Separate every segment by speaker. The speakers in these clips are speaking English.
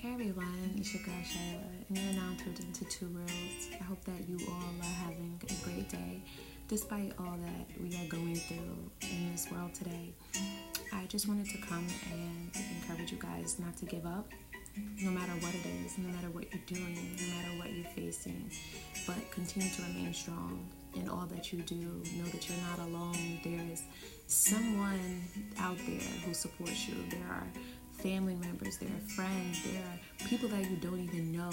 Speaker 1: Hey everyone, it's your girl Shayla, and you're now tuned into Two Worlds. I hope that you all are having a great day, despite all that we are going through in this world today. I just wanted to come and encourage you guys not to give up, no matter what it is, no matter what you're doing, no matter what you're facing, but continue to remain strong in all that you do. Know that you're not alone. There is someone out there who supports you. There are family members, there are friends, there are people that you don't even know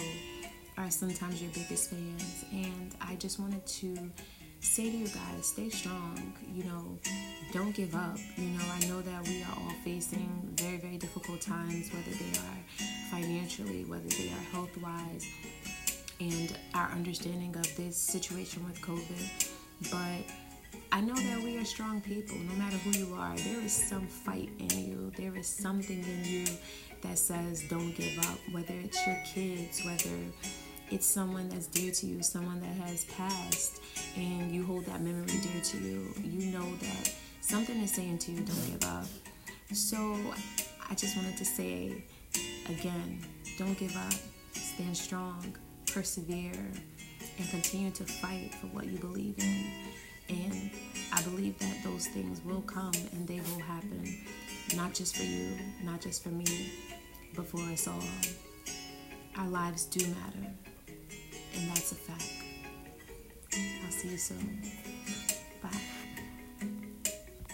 Speaker 1: are sometimes your biggest fans. And I just wanted to say to you guys, stay strong. You know, don't give up. You know, I know that we are all facing very, very difficult times, whether they are financially, whether they are health wise, and our understanding of this situation with COVID. But I know that we are strong people, no matter who you are. There is some fight in you, there is something in you that says don't give up, whether it's your kids, whether it's someone that's dear to you, someone that has passed, and you hold that memory dear to you. You know that something is saying to you, don't give up. So I just wanted to say again, don't give up, stand strong, persevere, and continue to fight for what you believe in. Those things will come and they will happen, not just for you, not just for me, but for us all. Our lives do matter, and that's a fact. I'll see you soon.